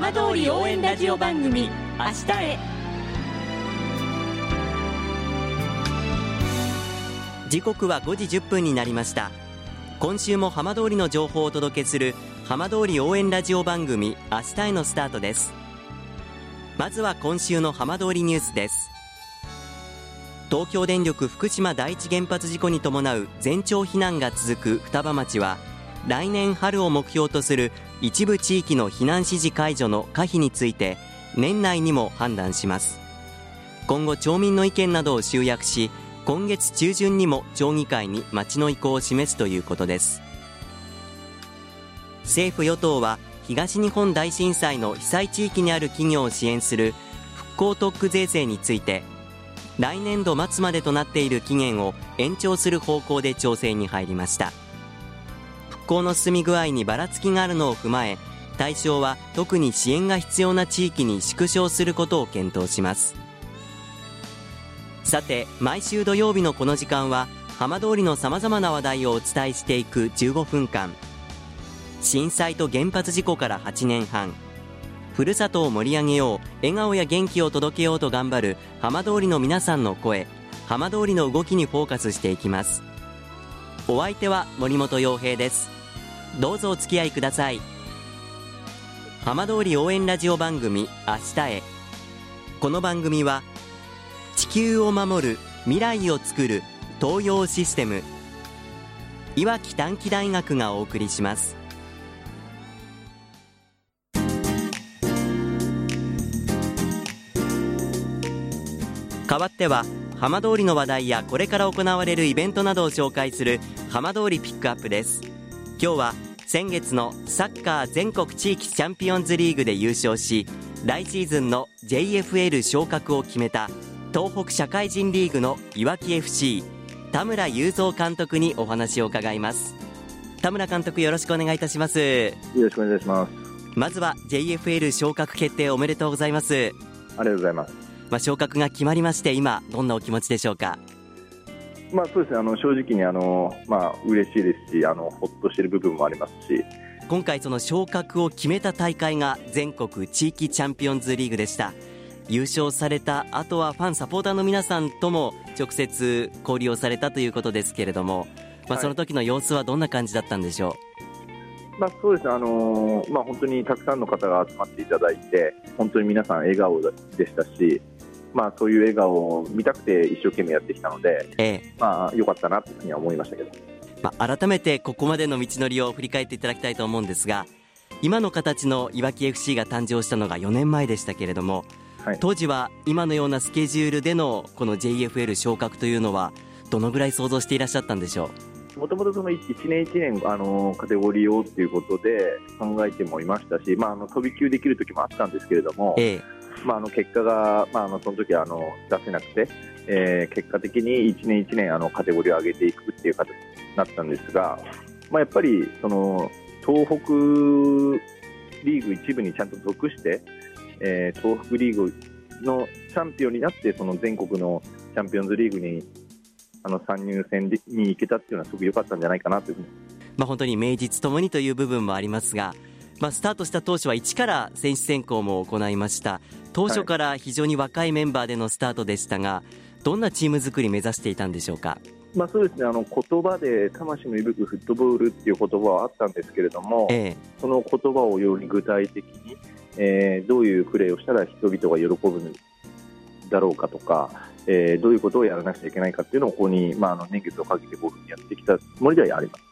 浜通り応援ラジオ番組明日へ。時刻は5時1分になりました。今週も浜通りの情報をお届けする浜通り応援ラジオ番組明日へのスタートです。まずは今週の浜通りニュースです。東京電力福島第一原発事故に伴う全町避難が続く双葉町は来年春を目標とする一部地域の避難指示解除の可否について年内にも判断します。今後町民の意見などを集約し今月中旬にも町議会に町の意向を示すということです。政府与党は東日本大震災の被災地域にある企業を支援する復興特区税制について来年度末までとなっている期限を延長する方向で調整に入りました。復興の進み具合にばらつきがあるのを踏まえ対象は特に支援が必要な地域に縮小することを検討します。さて毎週土曜日のこの時間は浜通りのさまざまな話題をお伝えしていく15分間。震災と原発事故から8年半。ふるさとを盛り上げよう笑顔や元気を届けようと頑張る浜通りの皆さんの声。浜通りの動きにフォーカスしていきます。お相手は森本洋平です。どうぞお付き合いください。浜通り応援ラジオ番組明日へ。この番組は地球を守る未来をつくる東洋システムいわき短期大学がお送りします。代わっては浜通りの話題やこれから行われるイベントなどを紹介する浜通りピックアップです。今日は先月のサッカー全国地域チャンピオンズリーグで優勝し来シーズンの JFL 昇格を決めた東北社会人リーグのいわき FC 田村雄三監督にお話を伺います。田村監督よろしくお願いいたします。よろしくお願いします。まずは JFL 昇格決定おめでとうございます。ありがとうございます。まあ、昇格が決まりまして今どんなお気持ちでしょうか？まあそうですね。あの正直にあのまあ嬉しいですしあのほっとしている部分もありますし。今回その昇格を決めた大会が全国地域チャンピオンズリーグでした。優勝された後はファンサポーターの皆さんとも直接交流をされたということですけれども、まあ、その時の様子はどんな感じだったんでしょう、はいまあ、そうですね、あのー、まあ、本当にたくさんの方が集まっていただいて、本当に皆さん笑顔でしたし、まあ、そういう笑顔を見たくて一生懸命やってきたので、ええ、まあ、よかったなというふうには思いましたけど、まあ、改めてここまでの道のりを振り返っていただきたいと思うんですが今の形のいわき FC が誕生したのが4年前でしたけれども、はい、当時は今のようなスケジュールでのこの JFL 昇格というのはどのぐらい想像していらっしゃったんでしょう？もともとその1年1年あのカテゴリーをということで考えてもいましたし、まあ、あの飛び級できる時もあったんですけれども、ええまあ、あの結果が、まあ、あのその時はあの出せなくて、えー、結果的に1年1年あのカテゴリーを上げていくっていう形になったんですが、まあ、やっぱりその東北リーグ一部にちゃんと属して、えー、東北リーグのチャンピオンになってその全国のチャンピオンズリーグにあの参入戦に行けたっていうのはすごく良かったんじゃないかなというふうに、まあ、本当に名実ともにという部分もありますがまあ、スタートした当初は一から選手選考も行いました当初から非常に若いメンバーでのスタートでしたが、どんなチーム作り目指していたんでしょうか？まあ、そうですねあの言葉で魂の息吹くフットボールっていう言葉はあったんですけれども、ええ、その言葉をより具体的に、えー、どういうプレーをしたら人々が喜ぶんだろうかとか、えー、どういうことをやらなくちゃいけないかっていうのをここに、まあ、あの年月をかけてこういうふうにやってきたつもりではあります。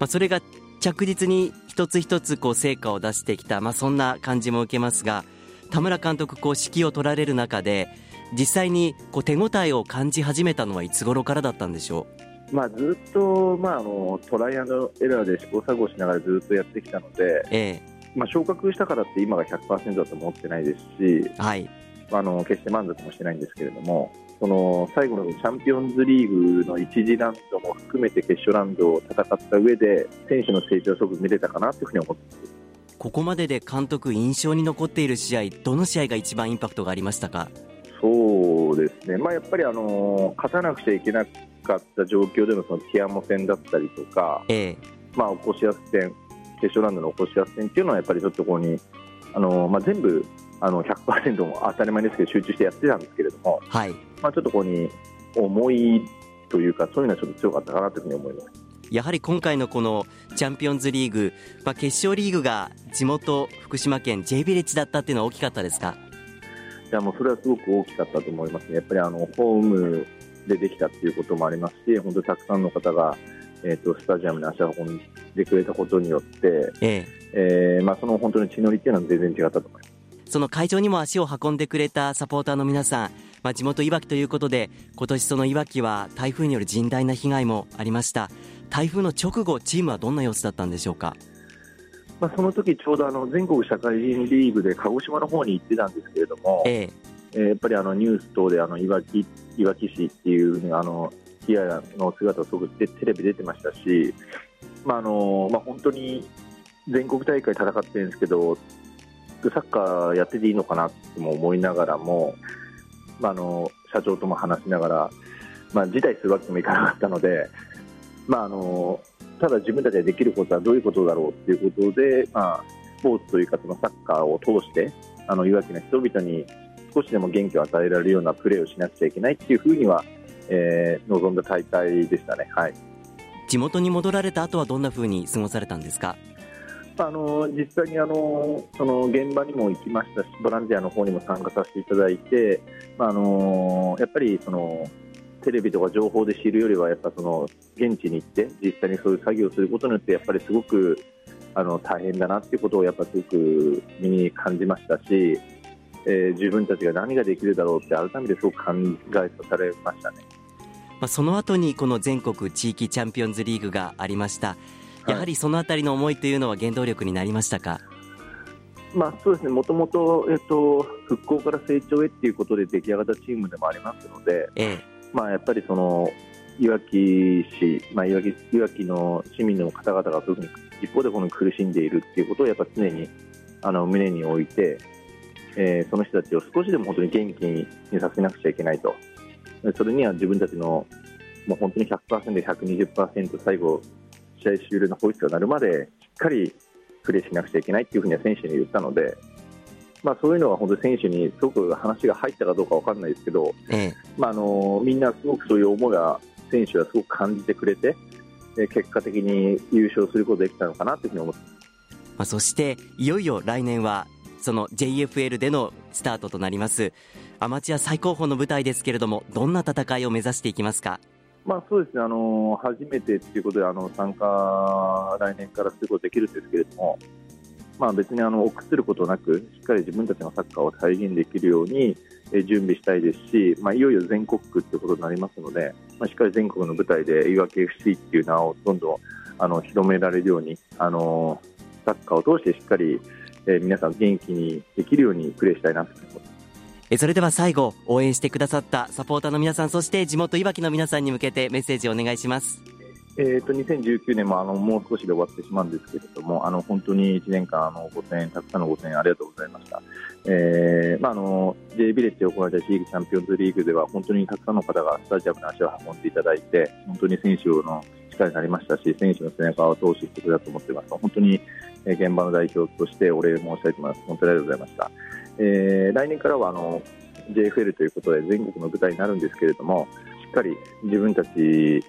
まあ、それが着実に一つ一つこう成果を出してきた、まあ、そんな感じも受けますが田村監督こう指揮を取られる中で実際にこう手応えを感じ始めたのはいつ頃からだったんでしょう？まあ、ずっと、まあ、あのトライアンドエラーで試行錯誤しながらずっとやってきたので、ええ。まあ、昇格したからって今が100%だと思ってないですし、はい。あの決して満足もしてないんですけれどもその最後のチャンピオンズリーグの1次ラウンドも含めて決勝ラウンドを戦った上で選手の成長をすごく見れたかなというふうに思って。ここまでで監督印象に残っている試合どの試合が一番インパクトがありましたか？そうですね、まあ、やっぱりあの勝たなくちゃいけなかった状況でのそのティアモ戦だったりとか、ええ。まあ、起こしやす戦決勝ラウンドの起こしやす戦っていうのはやっぱりちょっとここにあのまあ、全部あの100%も当たり前ですけど集中してやってたんですけれども、はいまあ、ちょっとここに思いというかそういうのはちょっと強かったかなというふうに思います。やはり今回のこのチャンピオンズリーグ、まあ、決勝リーグが地元福島県 J ビレッジだったっていうのは大きかったですか？いやもうそれはすごく大きかったと思いますね、やっぱりあのホームでできたっていうこともありますし、本当にたくさんの方が、えーと、スタジアムに足を運んでくれたことによって、ええ。えー、まあ、その本当に血のりっていうのは全然違ったと思います。その会場にも足を運んでくれたサポーターの皆さん、まあ、地元いわきということで、今年そのいわきは台風による甚大な被害もありました。台風の直後、チームはどんな様子だったんでしょうか？まあ、その時ちょうどあの全国社会人リーグで鹿児島の方に行ってたんですけれども、えええー、やっぱりあのニュース等であのいわきいわき市っていうあの被害の姿をすごくテレビ出てましたし、まああのまあ、本当に全国大会戦ってるんですけど、サッカーやってていいのかなとも思いながらも、まあ、あの社長とも話しながら、まあ、辞退するわけにもいかなかったので、まあ、あのただ自分たちでできることはどういうことだろうということで、まあ、スポーツというかそのサッカーを通してあのいわきの人々に少しでも元気を与えられるようなプレーをしなくちゃいけないというふうには、えー、望んだ大会でしたね、はい、地元に戻られた後はどんなふうに過ごされたんですか？あの実際にあのその現場にも行きましたしボランティアの方にも参加させていただいて、まあ、あのやっぱりそのテレビとか情報で知るよりはやっぱその現地に行って実際にそういう作業をすることによってやっぱりすごくあの大変だなっていうことをやっぱすごく身に感じましたし、えー、自分たちが何ができるだろうって改めてすごく考えさせられましたね。まあ、その後にこの全国地域チャンピオンズリーグがありました。やはりそのあたりの思いというのは原動力になりましたか？まあ、そうですね、もともと、えっと、復興から成長へっていうことで出来上がったチームでもありますので、ええ、まあ、やっぱりそのいわき市、まあ、いわきいわきの市民の方々が特に一方でこの苦しんでいるっていうことをやっぱ常にあの胸に置いて、えー、その人たちを少しでも本当に元気にさせなくちゃいけないと、それには自分たちのもう本当に100%、120%最後、試合終了のホイッスルが鳴るまでしっかりプレーしなくちゃいけないっていうふうには選手に言ったので、まあ、そういうのは本当に選手にすごく話が入ったかどうか分からないですけど、ええ、まあ、あのみんなすごくそういう思いは選手はすごく感じてくれて、結果的に優勝することができたのかなというふうに思ってまあ、そしていよいよ来年はその JFL でのスタートとなりますアマチュア最高峰の舞台ですけれどもどんな戦いを目指していきますか？まあ、そうですねあの初めてということであの参加、来年からすることできるんですけれども、まあ、別にあの臆することなくしっかり自分たちのサッカーを再現できるように準備したいですし、まあ、いよいよ全国区ということになりますので、まあ、しっかり全国の舞台でいわき FC っていう名をどんどんあの広められるようにあのサッカーを通してしっかり、え、皆さん元気にできるようにプレーしたいなと思います。えそれでは最後応援してくださったサポーターの皆さんそして地元いわきの皆さんに向けてメッセージをお願いします。えーと、2019年もあのもう少しで終わってしまうんですけれどもあの本当に1年間あのご声援たくさんのご声援ありがとうございました、えーまあ、あの J ビレッジで行われたシーグチャンピオンズリーグでは本当にたくさんの方がスタジアムに足を運んでいただいて本当に選手の力になりましたし選手の背中を通してくれたと思っています。本当に現場の代表としてお礼申したいと思います。本当にありがとうございました、えー、来年からはあの JFL ということで全国の舞台になるんですけれどもしっかり自分たち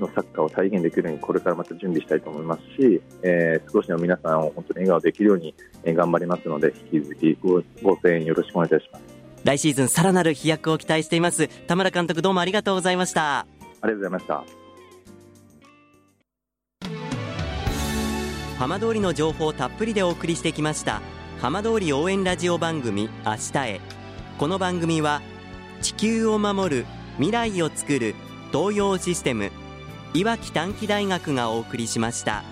のサッカーを再現できるようにこれからまた準備したいと思いますし、えー、少しでも皆さんを本当に笑顔できるように頑張りますので引き続きごご声援よろしくお願いいたします。来シーズンさらなる飛躍を期待しています。田村監督どうもありがとうございました。ありがとうございました。浜通りの情報をたっぷりでお送りしてきました浜通り応援ラジオ番組明日へこの番組は地球を守る未来をつくる東洋システムいわき短期大学がお送りしました。